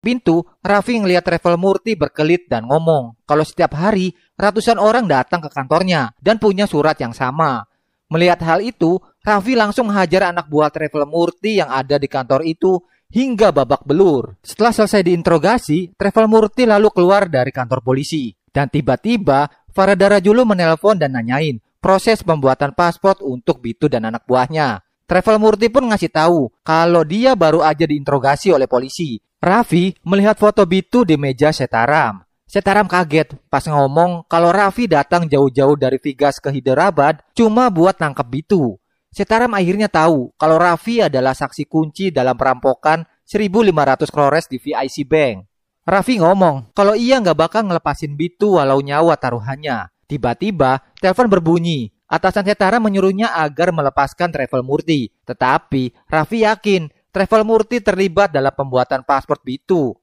pintu, Raffi ngeliat Travel Murti berkelit dan ngomong kalau setiap hari ratusan orang datang ke kantornya dan punya surat yang sama. Melihat hal itu, Raffi langsung hajar anak buah Travel Murti yang ada di kantor itu hingga babak belur. Setelah selesai diinterogasi, Travel Murti lalu keluar dari kantor polisi. Dan tiba-tiba, Farada Rajulu menelpon dan nanyain proses pembuatan paspor untuk Bitu dan anak buahnya. Travel Murti pun ngasih tahu kalau dia baru aja diinterogasi oleh polisi Raffi melihat foto Bitu di meja Setaram. Setaram kaget pas ngomong kalau Raffi datang jauh-jauh dari Vigas ke Hyderabad cuma buat nangkep Bitu. Setaram akhirnya tahu kalau Raffi adalah saksi kunci dalam perampokan 1.500 krores di VIC Bank. Raffi ngomong kalau ia nggak bakal ngelepasin Bitu walau nyawa taruhannya. Tiba-tiba telepon berbunyi. Atasan Setaram menyuruhnya agar melepaskan Travel Murti. Tetapi Raffi yakin Travel Murti terlibat dalam pembuatan paspor Bitu.